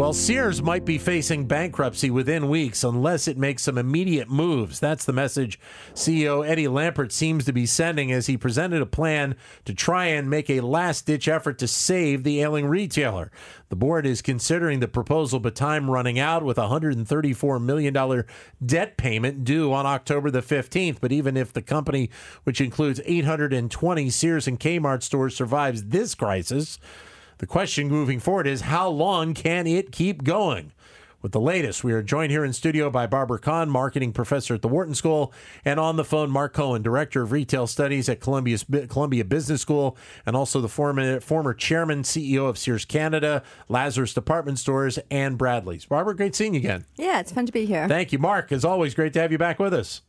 Well, Sears might be facing bankruptcy within weeks unless it makes some immediate moves. That's the message CEO Eddie Lampert seems to be sending as he presented a plan to try and make a last ditch effort to save the ailing retailer. The board is considering the proposal, but time running out with a $134 million debt payment due on October the 15th. But even if the company, which includes 820 Sears and Kmart stores, survives this crisis, the question moving forward is how long can it keep going? With the latest, we are joined here in studio by Barbara Kahn, marketing professor at the Wharton School, and on the phone, Mark Cohen, director of retail studies at Columbia's, Columbia Business School, and also the former, former chairman, CEO of Sears Canada, Lazarus Department Stores, and Bradlees. Barbara, great seeing you again. Yeah, it's fun to be here. Thank you, Mark. As always, great to have you back with us.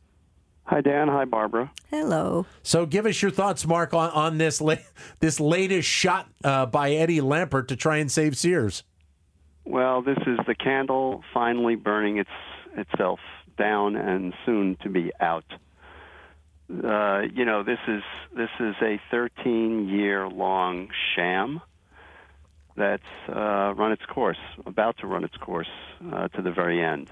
Hi, Dan. Hi, Barbara. Hello. So, give us your thoughts, Mark, on, on this la- this latest shot uh, by Eddie Lampert to try and save Sears. Well, this is the candle finally burning its itself down and soon to be out. Uh, you know, this is this is a 13 year long sham that's uh, run its course, about to run its course uh, to the very end.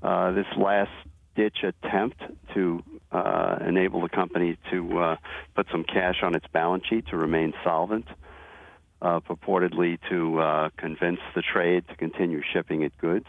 Uh, this last ditch attempt to uh, enable the company to uh, put some cash on its balance sheet to remain solvent, uh, purportedly to uh, convince the trade to continue shipping it goods,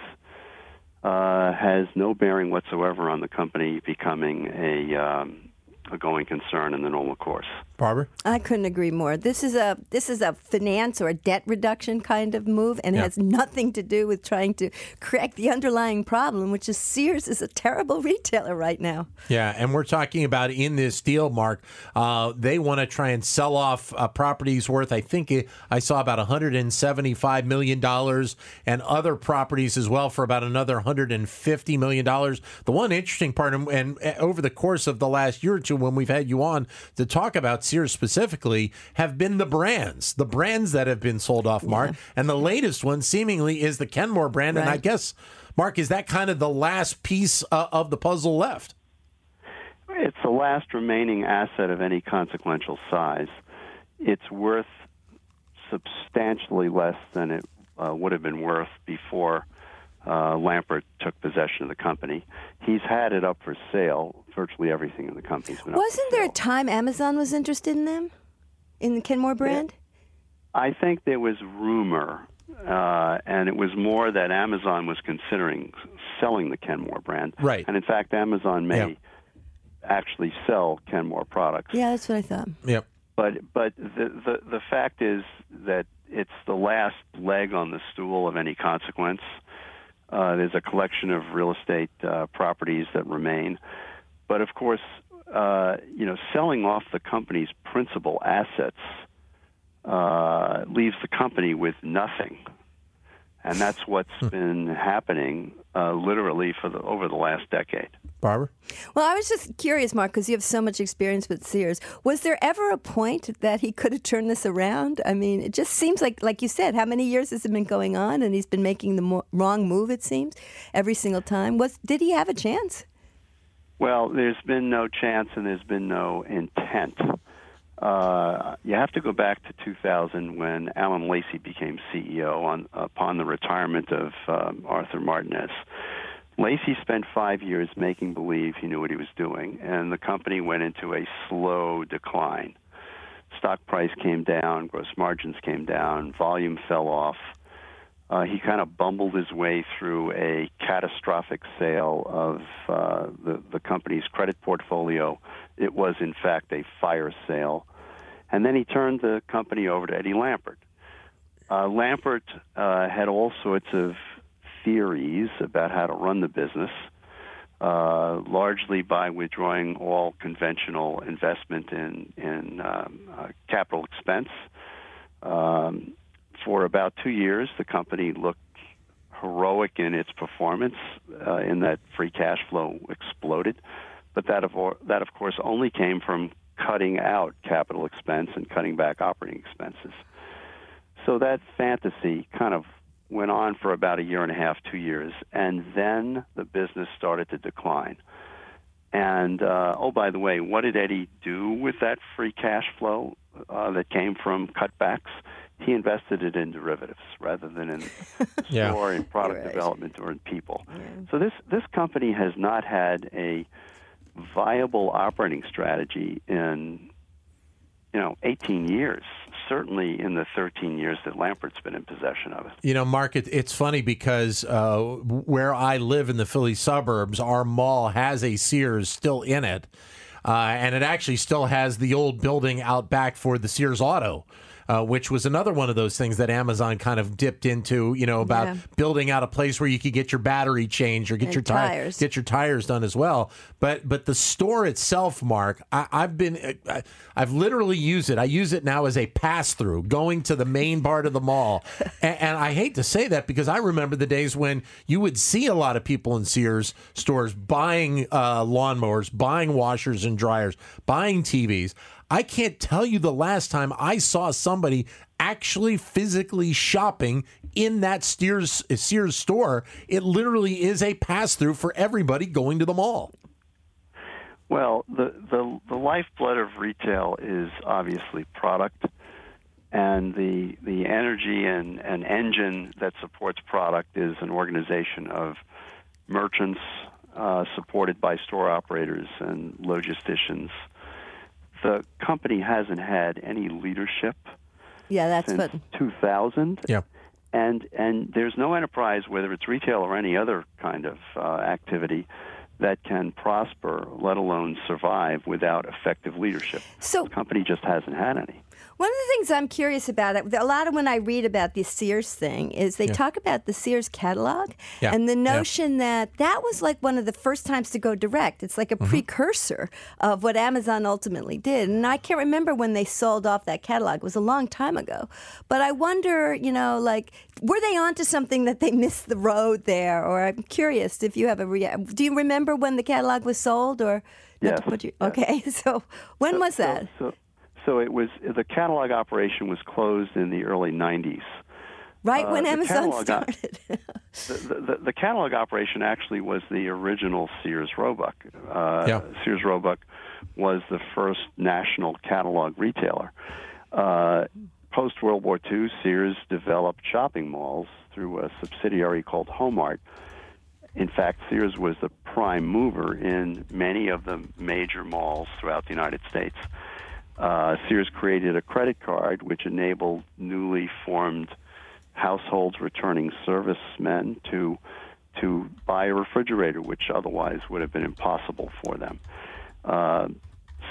uh, has no bearing whatsoever on the company becoming a um, a going concern in the normal course. Barbara, I couldn't agree more. This is a this is a finance or a debt reduction kind of move, and yeah. has nothing to do with trying to correct the underlying problem, which is Sears is a terrible retailer right now. Yeah, and we're talking about in this deal, Mark. Uh, they want to try and sell off uh, properties worth, I think it, I saw about 175 million dollars, and other properties as well for about another 150 million dollars. The one interesting part, and, and over the course of the last year or two when we've had you on to talk about Sears specifically have been the brands, the brands that have been sold off, Mark. Yeah. And the latest one seemingly is the Kenmore brand. Right. And I guess, Mark, is that kind of the last piece uh, of the puzzle left? It's the last remaining asset of any consequential size. It's worth substantially less than it uh, would have been worth before uh, Lampert took possession of the company. He's had it up for sale. Virtually everything in the company's been Wasn't there a time Amazon was interested in them, in the Kenmore brand? Yeah. I think there was rumor, uh, and it was more that Amazon was considering selling the Kenmore brand. Right. And in fact, Amazon may yeah. actually sell Kenmore products. Yeah, that's what I thought. Yep. But but the, the the fact is that it's the last leg on the stool of any consequence. Uh, there's a collection of real estate uh, properties that remain, but of course, uh, you know, selling off the company's principal assets uh, leaves the company with nothing, and that's what's been happening uh, literally for the over the last decade. Barbara? Well, I was just curious, Mark, because you have so much experience with Sears. Was there ever a point that he could have turned this around? I mean, it just seems like, like you said, how many years has it been going on, and he's been making the mo- wrong move. It seems every single time. Was did he have a chance? Well, there's been no chance, and there's been no intent. Uh, you have to go back to 2000 when Alan Lacy became CEO on upon the retirement of um, Arthur Martinez. Lacy spent five years making believe he knew what he was doing, and the company went into a slow decline. Stock price came down, gross margins came down, volume fell off. Uh, he kind of bumbled his way through a catastrophic sale of uh, the, the company's credit portfolio. It was, in fact, a fire sale. And then he turned the company over to Eddie Lampert. Uh, Lampert uh, had all sorts of theories about how to run the business, uh, largely by withdrawing all conventional investment in, in um, uh, capital expense. Um, for about two years, the company looked heroic in its performance, uh, in that free cash flow exploded. But that of, that, of course, only came from cutting out capital expense and cutting back operating expenses. So that fantasy kind of went on for about a year and a half, two years, and then the business started to decline. And uh, oh, by the way, what did Eddie do with that free cash flow uh, that came from cutbacks? He invested it in derivatives rather than in Yeah. store in product Right. development or in people. So this this company has not had a viable operating strategy in you know 18 years. Certainly in the 13 years that Lampert's been in possession of it. You know, Mark, it, it's funny because uh, where I live in the Philly suburbs, our mall has a Sears still in it. Uh, and it actually still has the old building out back for the Sears Auto. Uh, which was another one of those things that Amazon kind of dipped into, you know, about Yeah. building out a place where you could get your battery changed or get And your ti- tires. get your tires done as well. But but the store itself, Mark, I, I've been I, I've literally used it. I use it now as a pass through going to the main part of the mall, and, and I hate to say that because I remember the days when you would see a lot of people in Sears stores buying uh, lawnmowers, buying washers and dryers, buying TVs. I can't tell you the last time I saw somebody actually physically shopping in that Sears Sears store. It literally is a pass through for everybody going to the mall. Well, the, the the lifeblood of retail is obviously product, and the the energy and, and engine that supports product is an organization of merchants uh, supported by store operators and logisticians. The company hasn't had any leadership Yeah, that's since what. 2000 Yeah. and and there's no enterprise, whether it's retail or any other kind of uh, activity, that can prosper, let alone survive, without effective leadership. So- the company just hasn't had any. One of the things I'm curious about, a lot of when I read about the Sears thing, is they talk about the Sears catalog Yeah, and the yeah. notion that that was like one of the first times to go direct. It's like a Mm-hmm. precursor of what Amazon ultimately did. And I can't remember when they sold off that catalog. It was a long time ago. But I wonder, you know, like, were they onto something that they missed the road there? Or I'm curious if you have a rea- Do you remember when the catalog was sold? Or not to Yes, put you- yes. Okay, so when was that? So, so it was the catalog operation was closed in the early 90s. Right uh, when Amazon catalog op- started. The, the, the catalog operation actually was the original Sears Roebuck. Uh, Yeah. Sears Roebuck was the first national catalog retailer. Uh, Post World War II, Sears developed shopping malls through a subsidiary called Homart. In fact, Sears was the prime mover in many of the major malls throughout the United States. Uh, Sears created a credit card which enabled newly formed households returning servicemen to to buy a refrigerator, which otherwise would have been impossible for them. Uh,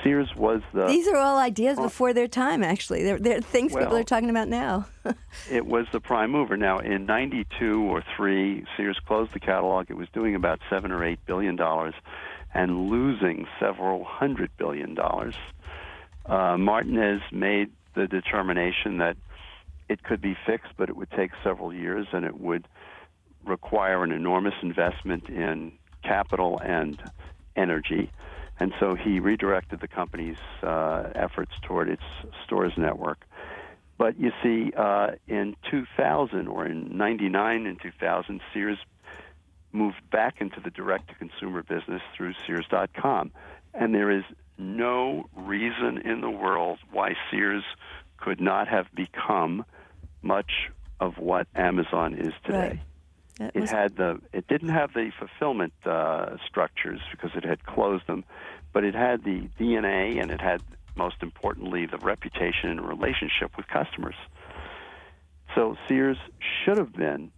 Sears was the These are all ideas before their time, actually. They're, they're things people are talking about now. it was the prime mover. Now, in '92 or three, Sears closed the catalog. It was doing about seven or eight billion dollars, and losing several hundred billion dollars. Uh, Martinez made the determination that it could be fixed, but it would take several years, and it would require an enormous investment in capital and energy. And so he redirected the company's uh, efforts toward its stores network. But you see, uh, in 2000 or in 99 and 2000, Sears moved back into the direct to consumer business through Sears.com. And there is no reason in the world why Sears could not have become much of what Amazon is today. Right. That It was- had the it didn't have the fulfillment uh, structures because it had closed them, but it had the DNA and it had most importantly the reputation and relationship with customers. So Sears should have been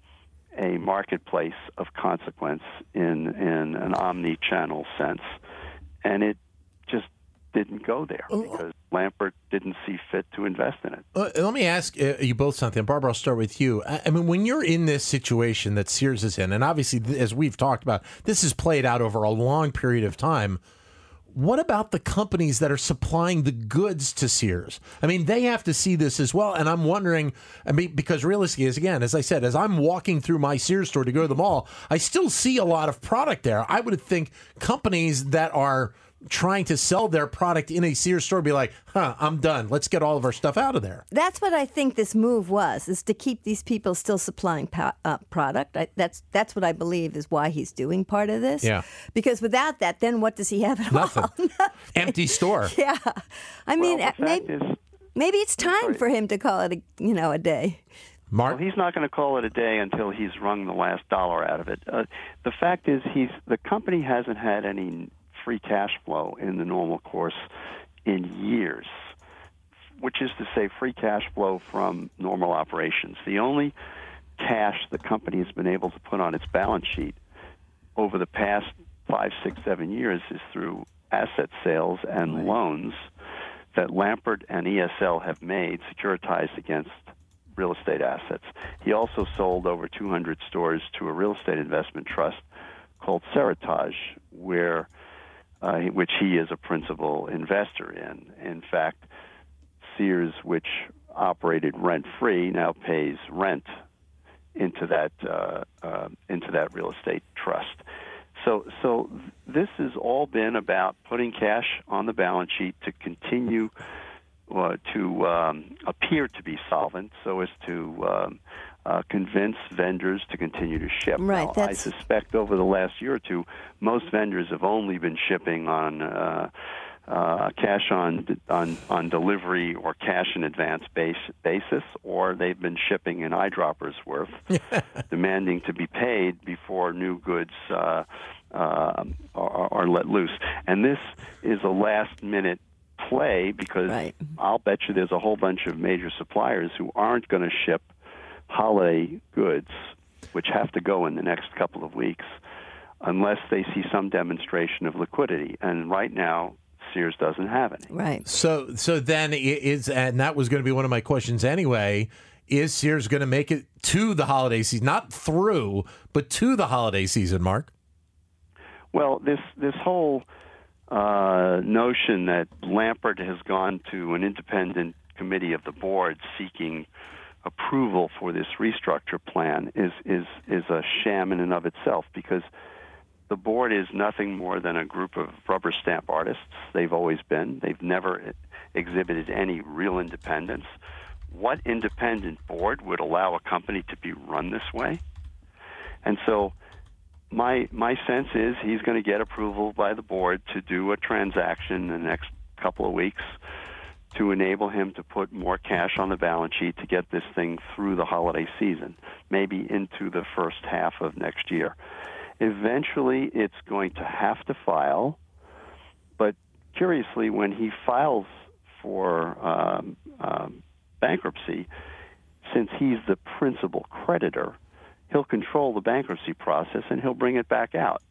a marketplace of consequence in in an omni-channel sense, and it just didn't go there because Lampert didn't see fit to invest in it. Uh, let me ask uh, you both something. Barbara, I'll start with you. I, I mean, when you're in this situation that Sears is in, and obviously, as we've talked about, this has played out over a long period of time. What about the companies that are supplying the goods to Sears? I mean, they have to see this as well. And I'm wondering, I mean, because realistically, as again, as I said, as I'm walking through my Sears store to go to the mall, I still see a lot of product there. I would think companies that are trying to sell their product in a Sears store be like, huh, I'm done. Let's get all of our stuff out of there. That's what I think this move was, is to keep these people still supplying po- uh, product. I, that's that's what I believe is why he's doing part of this. Yeah. Because without that, then what does he have at Nothing. all? Empty store. yeah. I mean, well, the uh, maybe, is, maybe it's time sorry. for him to call it a you know a day. Mark? Well, he's not going to call it a day until he's wrung the last dollar out of it. Uh, the fact is, he's the company hasn't had any free cash flow in the normal course in years, which is to say, free cash flow from normal operations. The only cash the company has been able to put on its balance sheet over the past five, six, seven years is through asset sales and loans that Lampert and ESL have made securitized against real estate assets. He also sold over 200 stores to a real estate investment trust called Seritage, where uh, which he is a principal investor in. In fact, Sears, which operated rent free, now pays rent into that uh, uh, into that real estate trust. So, so this has all been about putting cash on the balance sheet to continue uh, to um, appear to be solvent, so as to um, uh, convince vendors to continue to ship. Right, Now, I suspect over the last year or two, most vendors have only been shipping on. Uh, uh, cash on on on delivery or cash in advance base, basis, or they've been shipping in eyedroppers worth, demanding to be paid before new goods uh, uh, are, are let loose. And this is a last minute play because Right. I'll bet you there's a whole bunch of major suppliers who aren't going to ship holiday goods, which have to go in the next couple of weeks, unless they see some demonstration of liquidity. And right now, Sears doesn't have any. Right. So, so then is, and that was going to be one of my questions anyway. Is Sears going to make it to the holiday season? Not through, but to the holiday season, Mark? Well, this this whole uh, notion that Lampert has gone to an independent committee of the board seeking approval for this restructure plan is is is a sham in and of itself because the board is nothing more than a group of rubber stamp artists. They've always been. They've never exhibited any real independence. What independent board would allow a company to be run this way? And so my my sense is he's going to get approval by the board to do a transaction in the next couple of weeks to enable him to put more cash on the balance sheet to get this thing through the holiday season, maybe into the first half of next year. Eventually, it's going to have to file, but curiously, when he files for um, um, bankruptcy, since he's the principal creditor, he'll control the bankruptcy process and he'll bring it back out.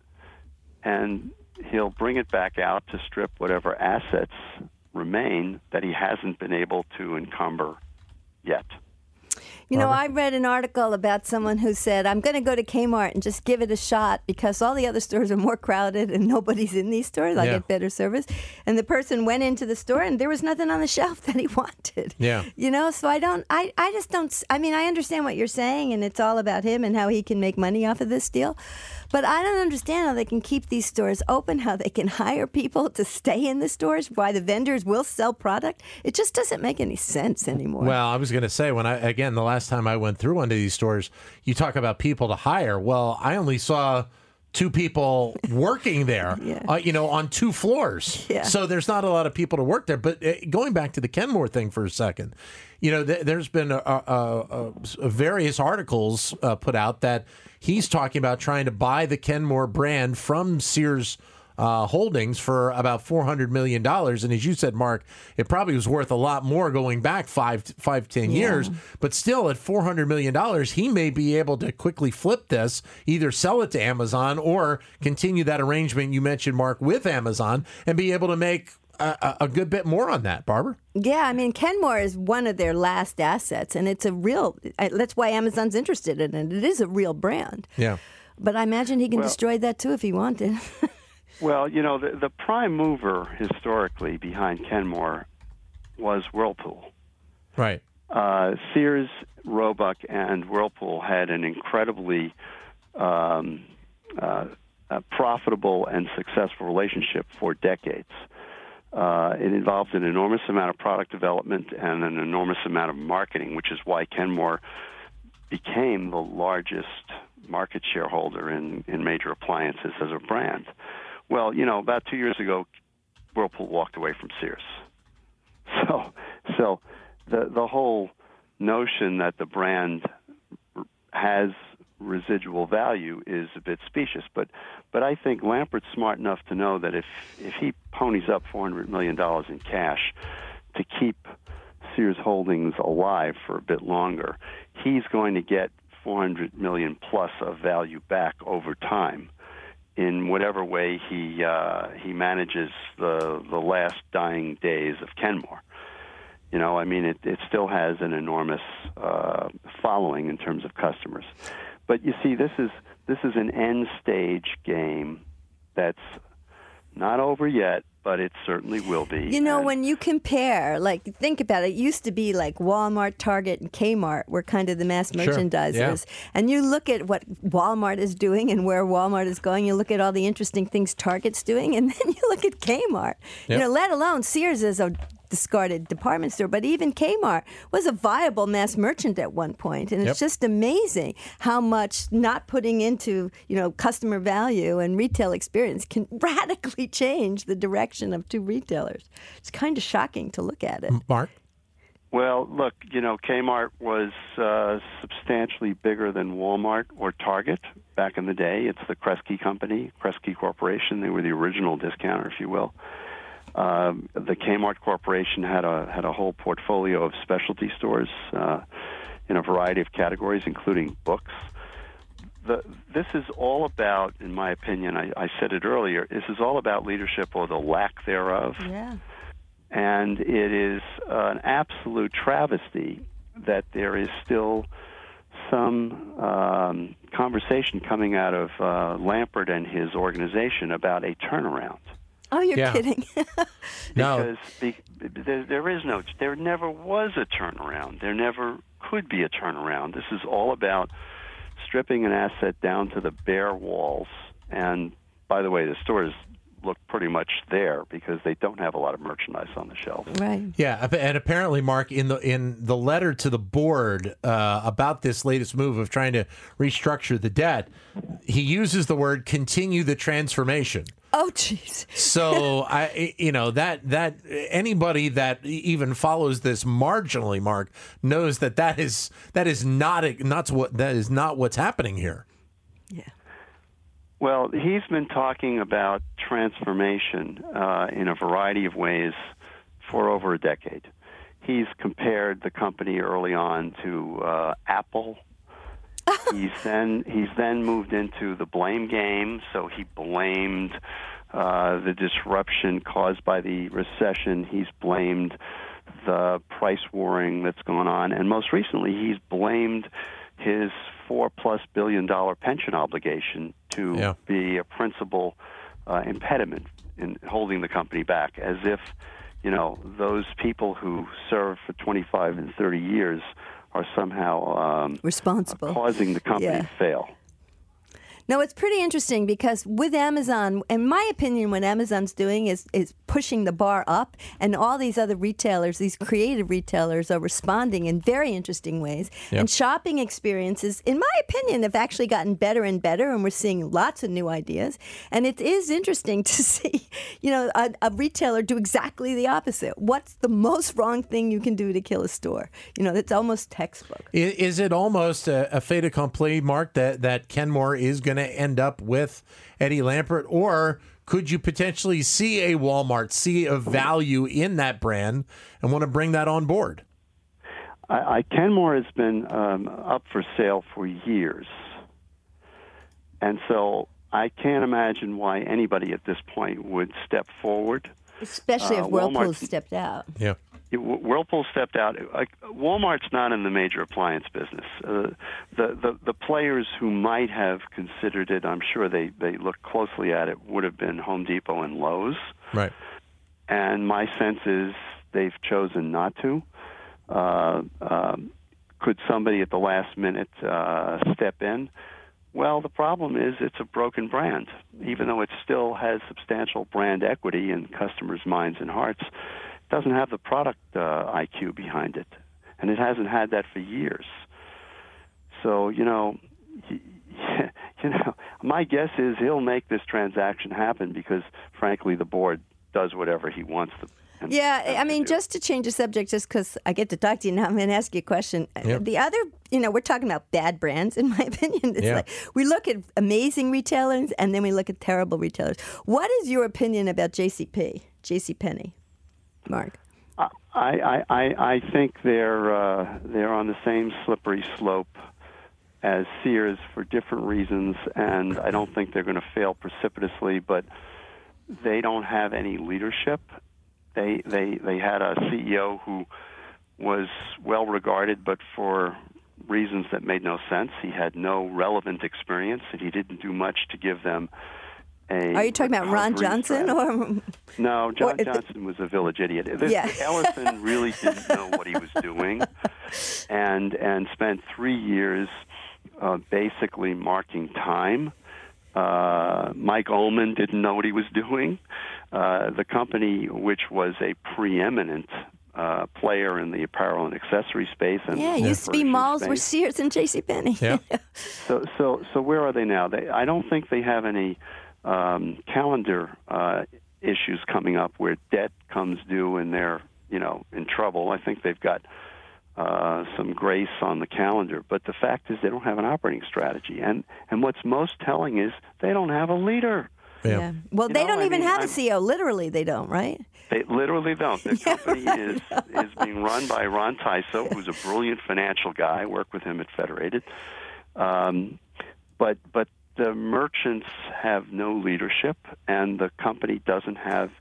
And he'll bring it back out to strip whatever assets remain that he hasn't been able to encumber yet. You know, I read an article about someone who said, I'm going to go to Kmart and just give it a shot because all the other stores are more crowded and nobody's in these stores. I Yeah. get better service. And the person went into the store and there was nothing on the shelf that he wanted. Yeah. You know, so I don't, I, I just don't, I mean, I understand what you're saying and it's all about him and how he can make money off of this deal. But I don't understand how they can keep these stores open, how they can hire people to stay in the stores, why the vendors will sell product. It just doesn't make any sense anymore. Well, I was going to say when I again the last time I went through one of these stores, you talk about people to hire. Well, I only saw two people working there, Yeah. uh, you know, on two floors. Yeah. So there's not a lot of people to work there. But uh, going back to the Kenmore thing for a second, you know, th- there's been a, a, a, various articles uh, put out that he's talking about trying to buy the Kenmore brand from Sears. Uh, holdings for about four hundred million dollars, and as you said, Mark, it probably was worth a lot more going back five, five, ten years. But still, at four hundred million dollars, he may be able to quickly flip this, either sell it to Amazon or continue that arrangement you mentioned, Mark, with Amazon, and be able to make a, a- a good bit more on that. Barbara. Yeah, I mean, Kenmore is one of their last assets, and it's a real. That's why Amazon's interested in it. It is a real brand. Yeah. But I imagine he can Well- destroy that too if he wanted. Well, you know, the, the prime mover historically behind Kenmore was Whirlpool. Right. Uh, Sears, Roebuck, and Whirlpool had an incredibly um, uh, a profitable and successful relationship for decades. Uh, it involved an enormous amount of product development and an enormous amount of marketing, which is why Kenmore became the largest market shareholder in, in major appliances as a brand. Well, you know, about two years ago, Whirlpool walked away from Sears. So, so the the whole notion that the brand has residual value is a bit specious. But but I think Lampert's smart enough to know that if if he ponies up four hundred million dollars in cash to keep Sears Holdings alive for a bit longer, he's going to get four hundred million plus of value back over time in whatever way he uh, he manages the the last dying days of Kenmore. You know, I mean, it, it still has an enormous uh, following in terms of customers. But you see, this is this is an end stage game that's not over yet, but it certainly will be. You know, And- when you compare, like, think about it, it used to be like Walmart, Target, and Kmart were kind of the mass Sure, merchandisers. yeah. And you look at what Walmart is doing and where Walmart is going, you look at all the interesting things Target's doing, and then you look at Kmart. You know, let alone Sears is a discarded department store, but even Kmart was a viable mass merchant at one point, and it's Yep. just amazing how much not putting into you know customer value and retail experience can radically change the direction of two retailers. It's kind of shocking to look at it. Mark? Well, look, you know, Kmart was uh, substantially bigger than Walmart or Target back in the day. It's the Kresge Company, Kresge Corporation. They were the original discounter, if you will. Um, the Kmart Corporation had a had a whole portfolio of specialty stores uh, in a variety of categories, including books. The, this is all about, in my opinion, I, I said it earlier. This is all about leadership or the lack thereof Yeah. and it is an absolute travesty that there is still some um, conversation coming out of uh, Lampert and his organization about a turnaround. Oh, you're Yeah. kidding. No. Because be, there, there is no, there never was a turnaround. There never could be a turnaround. This is all about stripping an asset down to the bare walls. And by the way, the stores look pretty much there because they don't have a lot of merchandise on the shelves. right. Yeah, and apparently, Mark, in the in the letter to the board uh, about this latest move of trying to restructure the debt, he uses the word "continue the transformation." Oh, jeez. So I, you know, that that anybody that even follows this marginally, Mark, knows that that is that is not a- not what that is not what's happening here. Yeah. Well, he's been talking about transformation uh, in a variety of ways for over a decade. He's compared the company early on to uh, Apple. he's then he's then moved into the blame game. So he blamed uh, the disruption caused by the recession. He's blamed the price warring that's going on, and most recently, he's blamed his four plus billion dollar pension obligation to Yeah. be a principal uh, impediment in holding the company back, as if you know those people who serve for 25 and 30 years are somehow um, Responsible. causing the company Yeah. to fail. No, it's pretty interesting because with Amazon, in my opinion, what Amazon's doing is is pushing the bar up, and all these other retailers, these creative retailers, are responding in very interesting ways. Yep. And shopping experiences, in my opinion, have actually gotten better and better, and we're seeing lots of new ideas. And it is interesting to see, you know, a, a retailer do exactly the opposite. What's the most wrong thing you can do to kill a store? You know, it's almost textbook. I- Is it almost a, a fait accompli, Mark, that, that Kenmore is going to end up with Eddie Lampert? Or could you potentially see a Walmart, see a value in that brand and want to bring that on board? I, I Kenmore has been um, up for sale for years, and so I can't imagine why anybody at this point would step forward. Especially Uh, if Whirlpool stepped out. Yeah. Wh- Whirlpool stepped out. Walmart's not in the major appliance business. Uh, the, the the players who might have considered it, I'm sure they they looked closely at it, would have been Home Depot and Lowe's. Right. and my sense is they've chosen not to. Uh, um, could somebody at the last minute uh, step in? Well, the problem is it's a broken brand. Even though it still has substantial brand equity in customers' minds and hearts, doesn't have the product uh, IQ behind it, and it hasn't had that for years. So you know, you know, my guess is he'll make this transaction happen because, frankly, the board does whatever he wants to. him- Yeah, them I mean, do. just to change the subject, just because I get to talk to you now, I'm going to ask you a question. Yep. The other, you know, we're talking about bad brands, in my opinion. It's Yeah. like we look at amazing retailers and then we look at terrible retailers. What is your opinion about JCP, JC Penney, Mark? I, I, I, I think they're uh, they're on the same slippery slope as Sears for different reasons, and I don't think they're going to fail precipitously. But they don't have any leadership. They they they had a CEO who was well regarded, but for reasons that made no sense. He had no relevant experience, and he didn't do much to give them. A Are you talking about Ron Johnson strategy. or? No, John Or- Johnson was a village idiot. This, Yeah. Ellison really didn't know what he was doing, and and spent three years uh, basically marking time. Uh, Mike Ullman didn't know what he was doing. Uh, the company, which was a preeminent uh, player in the apparel and accessory space, and Yeah, used to be furnishing malls were Sears and JC Penney. Yeah. so, so, so where are they now? They, I don't think they have any um, calendar uh, issues coming up where debt comes due and they're, you know, in trouble. I think they've got uh, some grace on the calendar, but the fact is they don't have an operating strategy. And and what's most telling is they don't have a leader. Yeah. Well, You they know, don't I even mean, have a I'm- CEO. Literally, they don't, right? They literally don't. The company is is being run by Ron Tysoe, who's a brilliant financial guy. I work with him at Federated, um, but but the merchants have no leadership, and the company doesn't have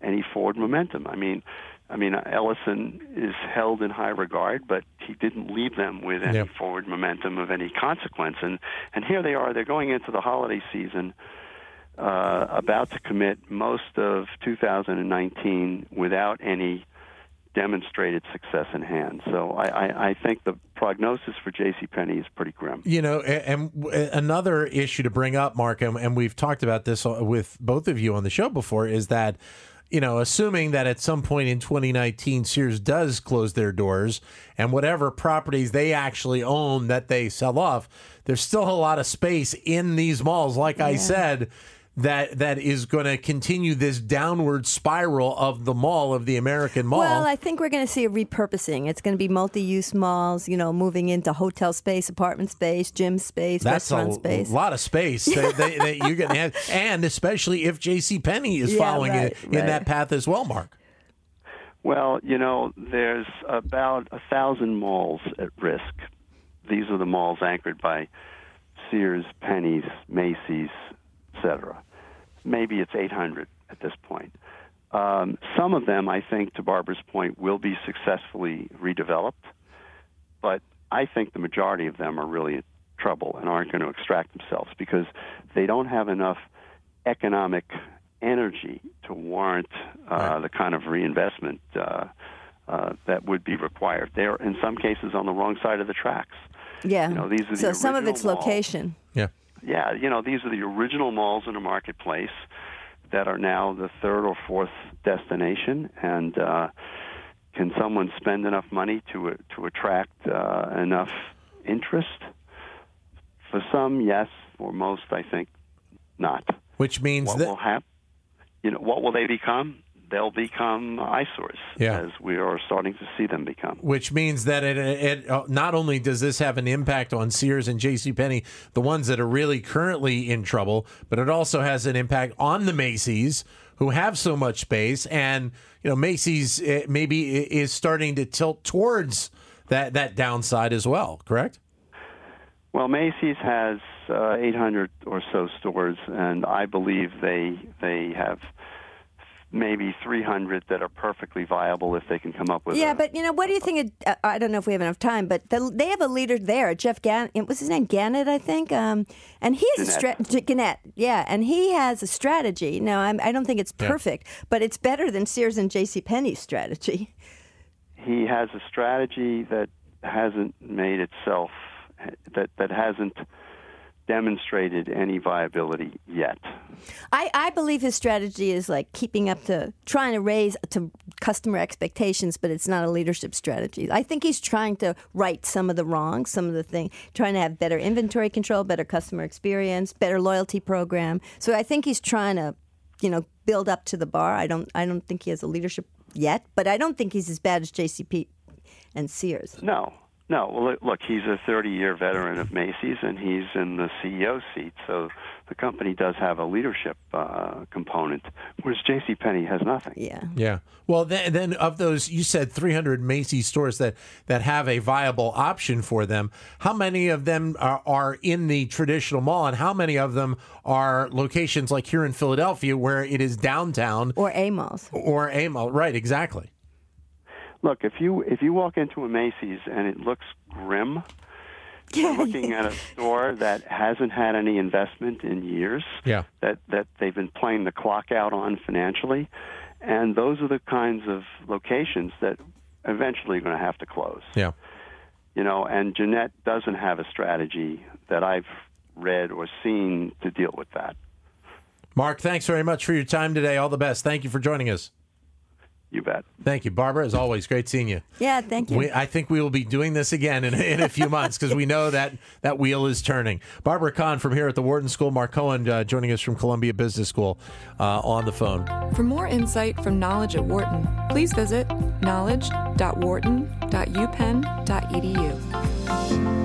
any forward momentum. I mean. I mean, Ellison is held in high regard, but he didn't leave them with any Yep. forward momentum of any consequence. And and here they are; they're going into the holiday season, uh, about to commit most of 2019 without any demonstrated success in hand. So I, I, I think the prognosis for J.C. Penney is pretty grim. You know, a- and another issue to bring up, Mark, and, and we've talked about this uh, with both of you on the show before, is that, you know, assuming that at some point in 2019, Sears does close their doors and whatever properties they actually own that they sell off, there's still a lot of space in these malls, like I said. That that is going to continue this downward spiral of the mall of the American mall. Well, I think we're going to see a repurposing. It's going to be multi-use malls, you know, moving into hotel space, apartment space, gym space, That's a restaurant space. lot of space that, that, that you're going to have, and especially if J.C. Penney is Yeah, following right, it in right. that path as well, Mark. Well, you know, there's about a thousand malls at risk. These are the malls anchored by Sears, Penney's, Macy's, etc. Maybe it's 800 at this point. Um, some of them, I think, to Barbara's point, will be successfully redeveloped, but I think the majority of them are really in trouble and aren't going to extract themselves because they don't have enough economic energy to warrant uh, the kind of reinvestment uh, uh, that would be required. They're in some cases on the wrong side of the tracks. yeah. you know, these are the so some of its malls. location. Yeah. Yeah, you know, these are the original malls in a marketplace that are now the third or fourth destination. And uh, can someone spend enough money to to attract uh, enough interest? For some, yes. For most, I think not. Which means What that will happen? You know, what will they become? They'll become eyesores, Yeah. as we are starting to see them become. which means that it, it uh, not only does this have an impact on Sears and J.C. Penney, the ones that are really currently in trouble, but it also has an impact on the Macy's who have so much space, and you know Macy's uh, maybe is starting to tilt towards that that downside as well. Correct? Well, Macy's has uh, 800 or so stores, and I believe they they have maybe 300 that are perfectly viable if they can come up with. It. Yeah, a, but you know, what do you think? Of, uh, I don't know if we have enough time, but the, they have a leader there, Jeff Gennette. What's his name? Gennette, I think. Um, and he has a strategy. Gennette, yeah, and he has a strategy. Now, I'm, I don't think it's Yeah. perfect, but it's better than Sears and J.C. Penney's strategy. he has a strategy that hasn't made itself that that hasn't demonstrated any viability yet. I, I believe his strategy is like keeping up to trying to raise to customer expectations, but it's not a leadership strategy. I think he's trying to right some of the wrongs, some of the things, trying to have better inventory control, better customer experience, better loyalty program. So I think he's trying to, you know, build up to the bar. I don't I don't think he has a leadership yet, but I don't think he's as bad as JCP and Sears. No, no. Well, look, he's a 30-year veteran of Macy's, and he's in the CEO seat, so the company does have a leadership uh, component, whereas J.C. Penney has nothing. Yeah. Yeah. Well, then, then of those, you said 300 Macy's stores that that have a viable option for them. How many of them are, are in the traditional mall, and how many of them are locations like here in Philadelphia, where it is downtown Or A malls. or a mall? Right. Exactly. Look, if you if you walk into a Macy's and it looks grim, you're looking at a store that hasn't had any investment in years. Yeah. That that they've been playing the clock out on financially, and those are the kinds of locations that eventually are going to have to close. Yeah. You know, and Gennette doesn't have a strategy that I've read or seen to deal with that. Mark, thanks very much for your time today. All the best. Thank you for joining us. You bet. Thank you, Barbara. As always, great seeing you. Yeah, thank you. We, I think we will be doing this again in, in a few months because we know that that wheel is turning. Barbara Kahn from here at the Wharton School, Mark Cohen uh, joining us from Columbia Business School uh, on the phone. For more insight from Knowledge at Wharton, please visit knowledge.wharton.upenn.edu.